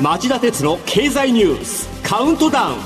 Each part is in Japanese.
町田鉄の経済ニュースカウントダウン。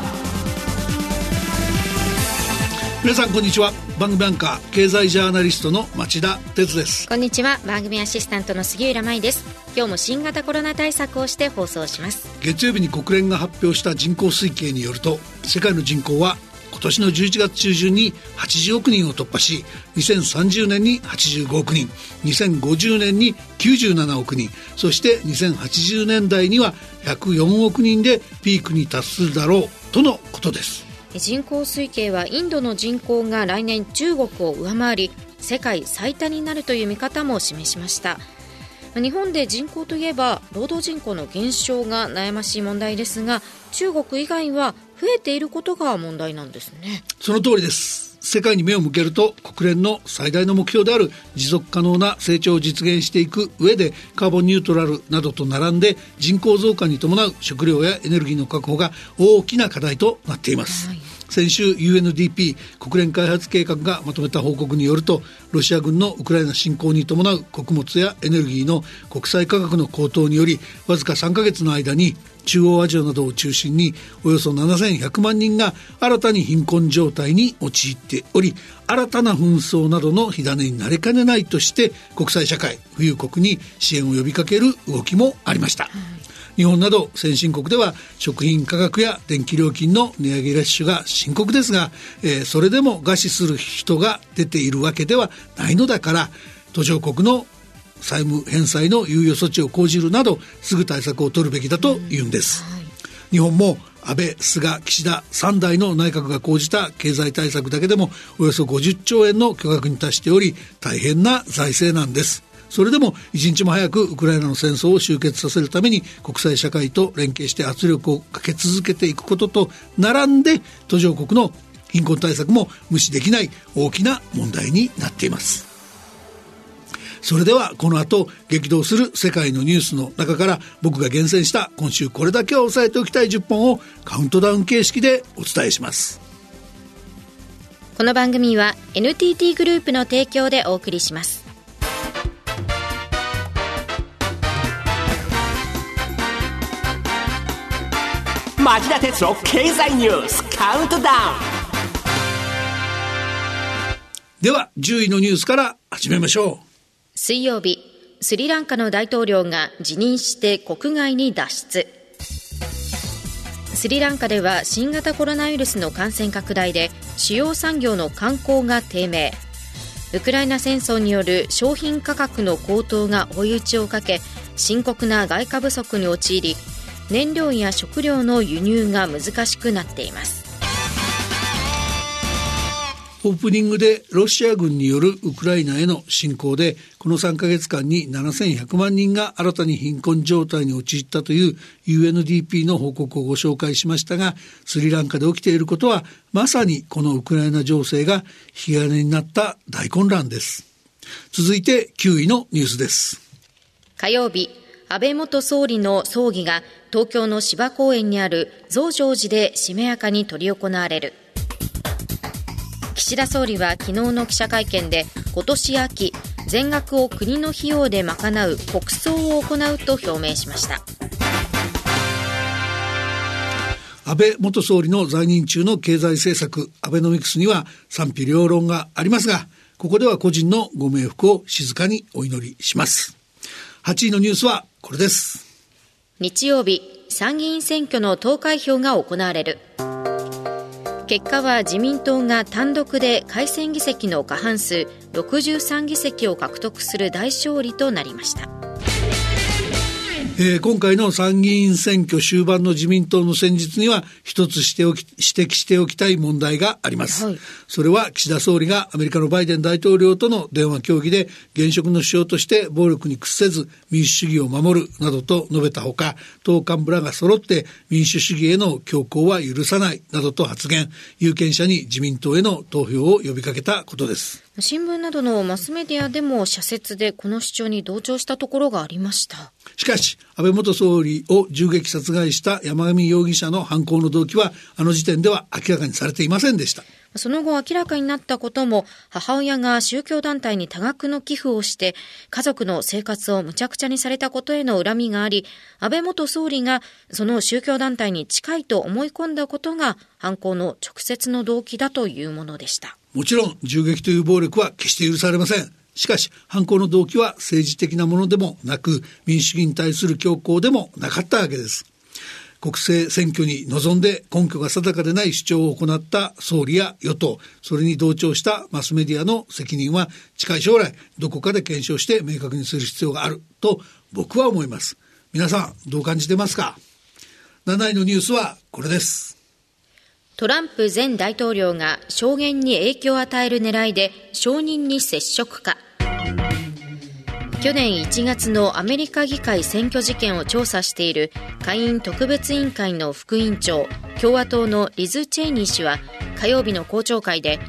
皆さんこんにちは。番組アンカー経済ジャーナリストの町田鉄です。こんにちは。番組アシスタントの杉浦舞です。今日も新型コロナ対策をして放送します。月曜日に国連が発表した人口推計によると世界の人口は今年の11月中旬に80億人を突破し2030年に85億人2050年に97億人そして2080年代には104億人でピークに達するだろうとのことです。人口推計はインドの人口が来年中国を上回り世界最多になるという見方も示しました。日本で人口といえば労働人口の減少が悩ましい問題ですが中国以外は増えていることが問題なんですね。その通りです。世界に目を向けると国連の最大の目標である持続可能な成長を実現していく上でカーボンニュートラルなどと並んで人口増加に伴う食料やエネルギーの確保が大きな課題となっています、はい先週 UNDP 国連開発計画がまとめた報告によるとロシア軍のウクライナ侵攻に伴う穀物やエネルギーの国際価格の高騰によりわずか3か月の間に中央アジアなどを中心におよそ7100万人が新たに貧困状態に陥っており新たな紛争などの火種になりかねないとして国際社会富裕国に支援を呼びかける動きもありました。日本など先進国では食品価格や電気料金の値上げラッシュが深刻ですが、えー、それでも餓死する人が出ているわけではないのだから途上国の債務返済の猶予措置を講じるなどすぐ対策を取るべきだというんです、はい、日本も安倍菅岸田3代の内閣が講じた経済対策だけでもおよそ50兆円の巨額に達しており大変な財政なんですそれでも一日も早くウクライナの戦争を終結させるために国際社会と連携して圧力をかけ続けていくことと並んで途上国の貧困対策も無視できない大きな問題になっています。それではこの後激動する世界のニュースの中から僕が厳選した今週これだけは押さえておきたい10本をカウントダウン形式でお伝えします。この番組は NTT グループの提供でお送りします。町田哲郎経済ニュースカウントダウンでは10位のニュースから始めましょう。水曜日スリランカの大統領が辞任して国外に脱出。スリランカでは新型コロナウイルスの感染拡大で主要産業の観光が低迷。ウクライナ戦争による商品価格の高騰が追い打ちをかけ深刻な外貨不足に陥り燃料や食料の輸入が難しくなっています。オープニングでロシア軍によるウクライナへの侵攻でこの3ヶ月間に7100万人が新たに貧困状態に陥ったという UNDP の報告をご紹介しましたがスリランカで起きていることはまさにこのウクライナ情勢が引き金になった大混乱です。続いて9位のニュースです。火曜日安倍元総理の葬儀が東京の芝公園にある増上寺でしめやかに執り行われる。岸田総理は昨日の記者会見で今年秋全額を国の費用で賄う国葬を行うと表明しました。安倍元総理の在任中の経済政策アベノミクスには賛否両論がありますがここでは個人のご冥福を静かにお祈りします。8位のニュースはこれです。日曜日参議院選挙の投開票が行われる。結果は自民党が単独で改選議席の過半数63議席を獲得する大勝利となりました。えー、今回の参議院選挙終盤の自民党の戦術には一つしておき指摘しておきたい問題があります、はい、それは岸田総理がアメリカのバイデン大統領との電話協議で現職の首相として暴力に屈せず民主主義を守るなどと述べたほか党幹部らが揃って民主主義への強行は許さないなどと発言。有権者に自民党への投票を呼びかけたことです新聞などのマスメディアでも社説でこの主張に同調したところがありました。しかし安倍元総理を銃撃殺害した山上容疑者の犯行の動機はあの時点では明らかにされていませんでした。その後明らかになったことも母親が宗教団体に多額の寄付をして家族の生活をむちゃくちゃにされたことへの恨みがあり安倍元総理がその宗教団体に近いと思い込んだことが犯行の直接の動機だというものでしたもちろん銃撃という暴力は決して許されませんしかし犯行の動機は政治的なものでもなく民主主義に対する強行でもなかったわけです国政選挙に臨んで根拠が定かでない主張を行った総理や与党、それに同調したマスメディアの責任は近い将来どこかで検証して明確にする必要があると僕は思います。皆さんどう感じてますか ?7 位のニュースはこれです。トランプ前大統領が証言に影響を与える狙いで証人に接触か。去年1月のアメリカ議会選挙事件を調査している下院特別委員会の副委員長共和党のリズ・チェイニー氏は火曜日の公聴会で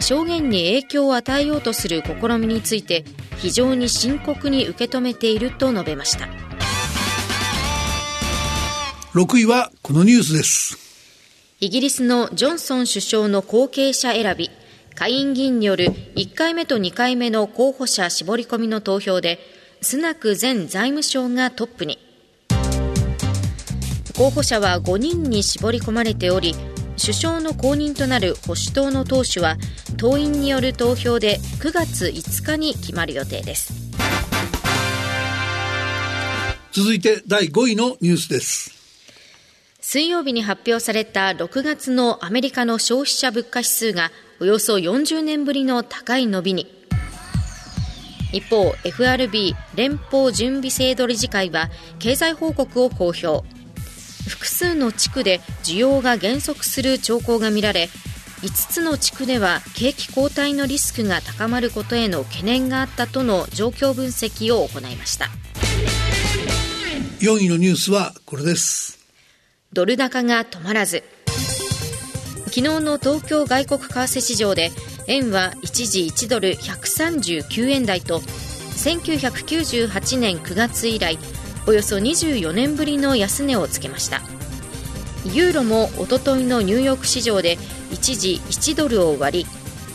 証言に影響を与えようとする試みについて非常に深刻に受け止めていると述べました6位はこのニュースですイギリスのジョンソン首相の後継者選び下院議員による1回目と2回目の候補者絞り込みの投票でスナク前財務省がトップに。候補者は5人に絞り込まれており首相の後任となる保守党の党首は党員による投票で9月5日に決まる予定です。続いて第5位のニュースです。水曜日に発表された6月のアメリカの消費者物価指数がおよそ40年ぶりの高い伸びに。一方 FRB 連邦準備制度理事会は経済報告を公表。複数の地区で需要が減速する兆候が見られ5つの地区では景気後退のリスクが高まることへの懸念があったとの状況分析を行いました。4位のニュースはこれです。ドル高が止まらず。昨日の東京外国為替市場で円は一時1ドル139円台と1998年9月以来およそ24年ぶりの安値をつけました。ユーロもおとといのニューヨーク市場で一時1ドルを割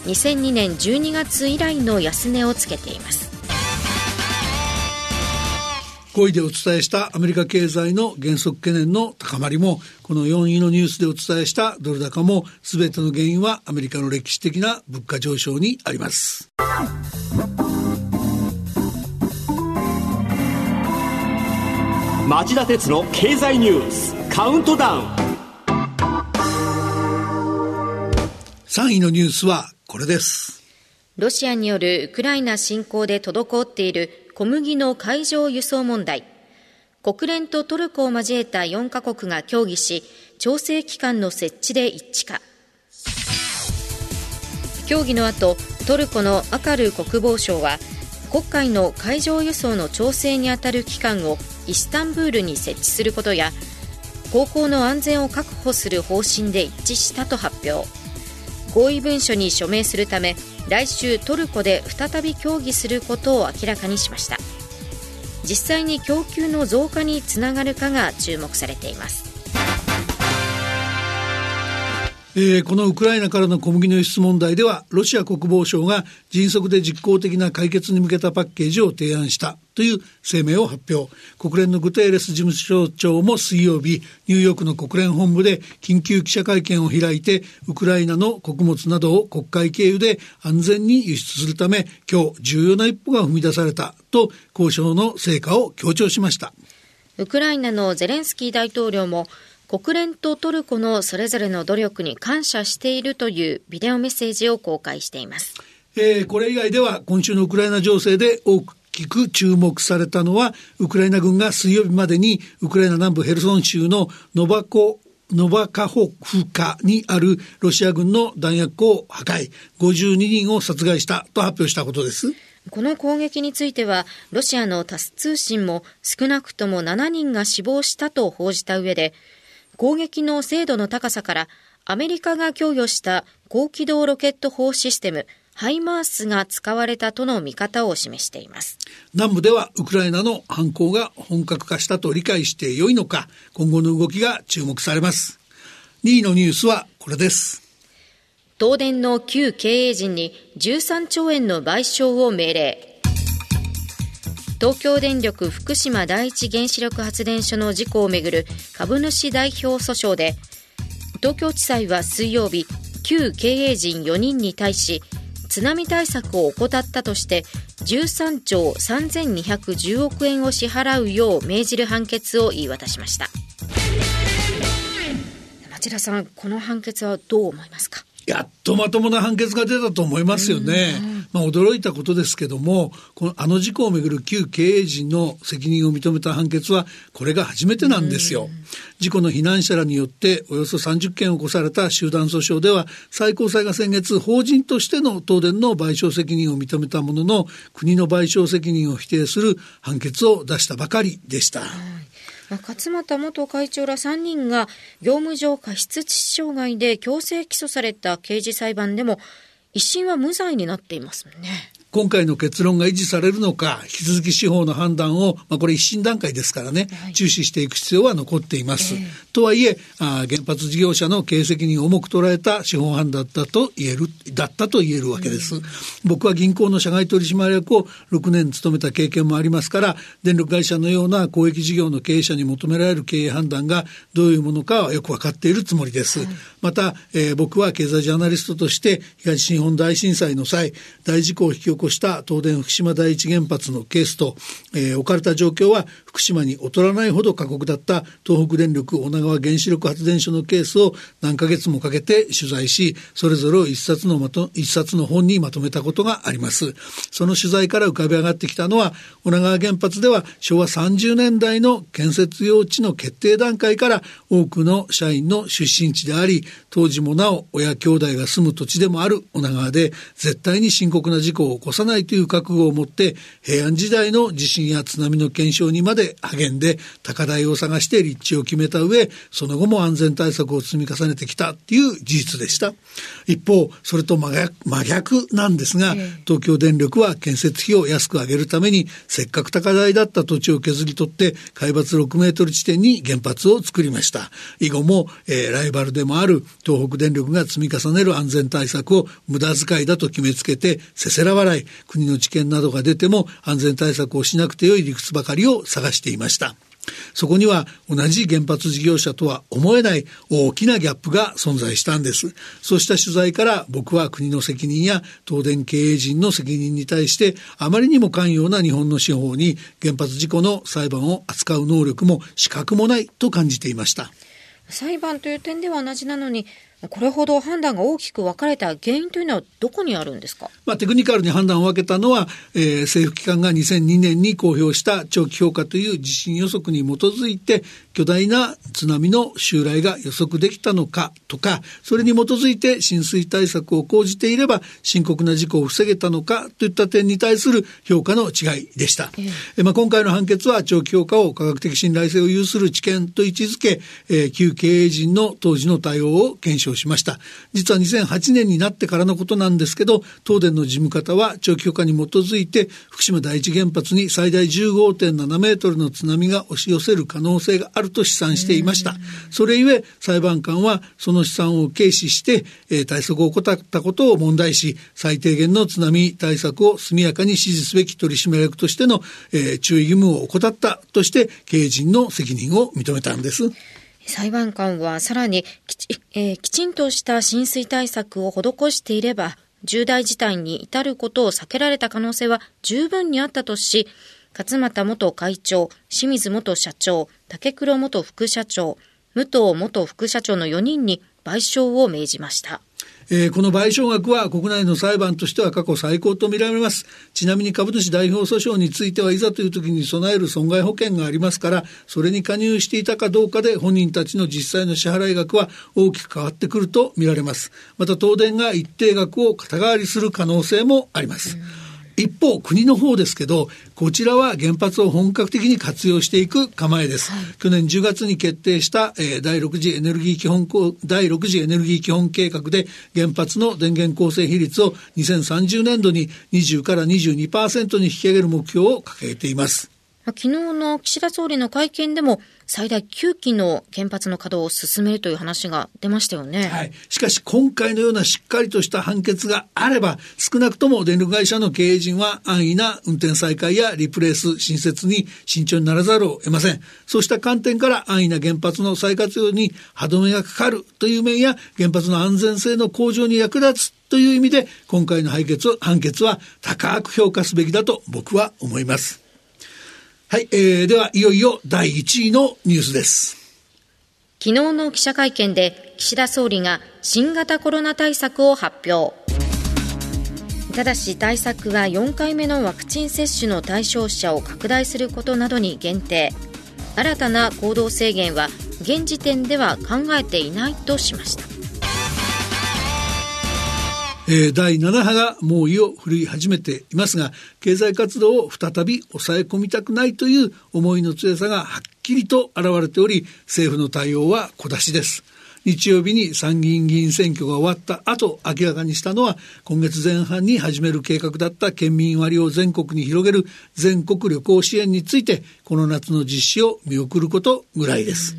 り2002年12月以来の安値をつけています。5位でお伝えしたアメリカ経済の減速懸念の高まりも、この4位のニュースでお伝えしたドル高も、すべての原因はアメリカの歴史的な物価上昇にあります。町田鉄の経済ニュースカウントダウン3位のニュースはこれですロシアによるウクライナ侵攻で滞っている小麦の海上輸送問題。国連とトルコを交えた4カ国が協議し調整機関の設置で一致か。協議の後トルコのアカル国防相は黒海の海上輸送の調整にあたる機関をイスタンブールに設置することや航行の安全を確保する方針で一致したと発表。合意文書に署名するため来週トルコで再び協議することを明らかにしました。実際に供給の増加につながるかが注目されています。えー、このウクライナからの小麦の輸出問題では、ロシア国防省が迅速で実効的な解決に向けたパッケージを提案したという声明を発表。国連のグテーレス事務総長も水曜日、ニューヨークの国連本部で緊急記者会見を開いて、ウクライナの穀物などを国会経由で安全に輸出するため、今日重要な一歩が踏み出されたと交渉の成果を強調しました。ウクライナのゼレンスキー大統領も国連とトルコのそれぞれの努力に感謝しているというビデオメッセージを公開しています。えー、これ以外では今週のウクライナ情勢で大きく注目されたのは、ウクライナ軍が水曜日までにウクライナ南部ヘルソン州のノバコノバカホフカにあるロシア軍の弾薬庫を破壊、52人を殺害したと発表したことです。この攻撃については、ロシアのタス通信も少なくとも7人が死亡したと報じた上で、攻撃の精度の高さからアメリカが供与した高機動ロケット砲システムハイマースが使われたとの見方を示しています。南部ではウクライナの犯行が本格化したと理解してよいのか今後の動きが注目されます。2位のニュースはこれです。東電の旧経営陣に13兆円の賠償を命令東京電力福島第一原子力発電所の事故をめぐる株主代表訴訟で東京地裁は水曜日旧経営陣4人に対し津波対策を怠ったとして13兆3210億円を支払うよう命じる判決を言い渡しました。町田さんこの判決はどう思いますか？やっとまともな判決が出たと思いますよね。まあ驚いたことですけども、このあの事故をめぐる旧経営陣の責任を認めた判決はこれが初めてなんですよ。事故の避難者らによっておよそ30件起こされた集団訴訟では最高裁が先月法人としての東電の賠償責任を認めたものの国の賠償責任を否定する判決を出したばかりでした。勝俣元会長ら3人が業務上過失致死傷害で強制起訴された刑事裁判でも一審は無罪になっていますね。今回の結論が維持されるのか、引き続き司法の判断を、まあ、これ一審段階ですからね、はい、注視していく必要は残っています。えー、とはいえあ、原発事業者の経営責任を重く捉えた司法判断だと言える、だったと言えるわけです。うん、僕は銀行の社外取締役を6年務めた経験もありますから、電力会社のような公益事業の経営者に求められる経営判断がどういうものかはよくわかっているつもりです。はい、また、えー、僕は経済ジャーナリストとして東日本大震災の際、大事故を引き起こした東電福島第一原発のケースと、えー、置かれた状況は福島に劣らないほど過酷だった東北電力女川原子力発電所のケースを何ヶ月もかけて取材しそれぞれを一冊のまと一冊の本にまとめたことがあります。その取材から浮かび上がってきたのは女川原発では昭和30年代の建設用地の決定段階から多くの社員の出身地であり当時もなお親兄弟が住む土地でもある女川で絶対に深刻な事故を起こさないという覚悟を持って平安時代の地震や津波の検証にまでで励んで高台を探して立地を決めた上その後も安全対策を積み重ねてきたっていう事実でした。一方それと真逆真逆なんですが、東京電力は建設費を安く上げるためにせっかく高台だった土地を削り取って海抜6メートル地点に原発を作りました。以後も、えー、ライバルでもある東北電力が積み重ねる安全対策を無駄遣いだと決めつけてせせら笑い国の知見などが出ても安全対策をしなくてよい理屈ばかりを探していました。そこには同じ原発事業者とは思えない大きなギャップが存在したんです。そうした取材から僕は国の責任や東電経営陣の責任に対してあまりにも寛容な日本の司法に原発事故の裁判を扱う能力も資格もないと感じていました。裁判という点では同じなのにこれほど判断が大きく分かれた原因というのはどこにあるんですか、まあ、テクニカルに判断を分けたのは、えー、政府機関が2002年に公表した長期評価という地震予測に基づいて巨大な津波の襲来が予測できたのかとかそれに基づいて浸水対策を講じていれば深刻な事故を防げたのかといった点に対する評価の違いでした、えー、まあ、今回の判決は長期評価を科学的信頼性を有する知見と位置づけ、えー、旧経営陣の当時の対応を検証しました実は2008年になってからのことなんですけど東電の事務方は長期評価に基づいて福島第一原発に最大15.7メートルの津波が押し寄せる可能性があると試算していましたそれゆえ裁判官はその試算を軽視して、えー、対策を怠ったことを問題し最低限の津波対策を速やかに指示すべき取締役としての、えー、注意義務を怠ったとして経営陣の責任を認めたんです。裁判官はさらにきち,、えー、きちんとした浸水対策を施していれば重大事態に至ることを避けられた可能性は十分にあったとし勝俣元会長清水元社長竹黒元副社長武藤元副社長の4人に賠償を命じました。えー、この賠償額は国内の裁判としては過去最高と見られます。ちなみに株主代表訴訟についてはいざという時に備える損害保険がありますから、それに加入していたかどうかで本人たちの実際の支払い額は大きく変わってくると見られます。また東電が一定額を肩代わりする可能性もあります。うん一方、国の方ですけど、こちらは原発を本格的に活用していく構えです。はい、去年10月に決定した、えー、第6次エネルギー基本第6次エネルギー基本計画で原発の電源構成比率を2030年度に20から22%に引き上げる目標を掲げています。昨日の岸田総理の会見でも最大9基の原発の稼働を進めるという話が出ましたよね。はい。しかし今回のようなしっかりとした判決があれば、少なくとも電力会社の経営陣は安易な運転再開やリプレース新設に慎重にならざるを得ません。そうした観点から安易な原発の再活用に歯止めがかかるという面や原発の安全性の向上に役立つという意味で今回の判決判決は高く評価すべきだと僕は思います。はい、えー、ではいよいよ第1位のニュースです。昨日の記者会見で岸田総理が新型コロナ対策を発表。ただし対策は4回目のワクチン接種の対象者を拡大することなどに限定新たな行動制限は現時点では考えていないとしましたえー、第7波が猛威を振るい始めていますが、経済活動を再び抑え込みたくないという思いの強さがはっきりと現れており、政府の対応は小出しです。日曜日に参議院議員選挙が終わった後、明らかにしたのは、今月前半に始める計画だった県民割を全国に広げる全国旅行支援について、この夏の実施を見送ることぐらいです。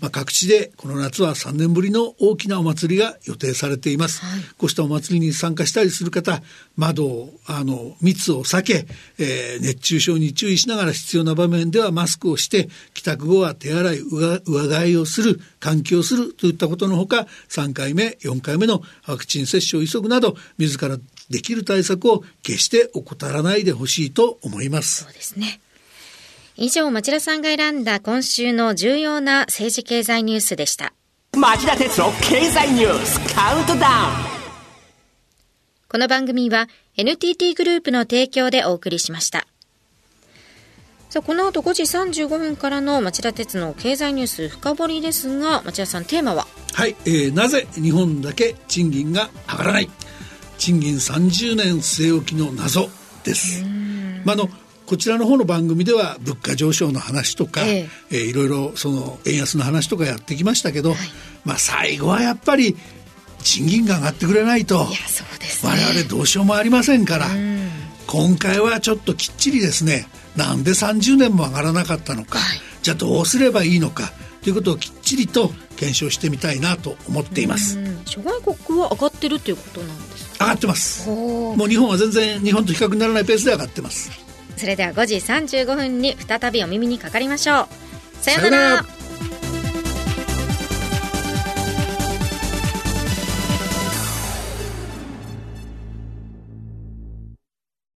まあ、各地でこの夏は3年ぶりの大きなお祭りが予定されています。はい、こうしたお祭りに参加したりする方、窓を、あの、密を避け、えー、熱中症に注意しながら必要な場面ではマスクをして、帰宅後は手洗い、上替えをする、換気をするといったことのほか、3回目、4回目のワクチン接種を急ぐなど、自らできる対策を決して怠らないでほしいと思います。そうですね。以上、町田さんが選んだ今週の重要な政治経済ニュースでした。町田鉄の経済ニュースカウントダウンこの番組は NTT グループの提供でお送りしました。さあ、この後5時35分からの町田鉄の経済ニュース深掘りですが、町田さん、テーマは？はい、えー、なぜ日本だけ賃金が上がらない？賃金30年据え置きの謎です。まあ、のこちらの方の番組では物価上昇の話とか、ええ。ー、いろいろその円安の話とかやってきましたけど、はい、まあ最後はやっぱり賃金が上がってくれないと、ね、我々どうしようもありませんから、今回はちょっときっちりですねなんで30年も上がらなかったのか、はい、じゃあどうすればいいのかということをきっちりと検証してみたいなと思っています。諸外国は上がってるということなんです上がってます。もう日本は全然日本と比較にならないペースで上がってます。それでは5時35分に再びお耳にかかりましょう。さようなら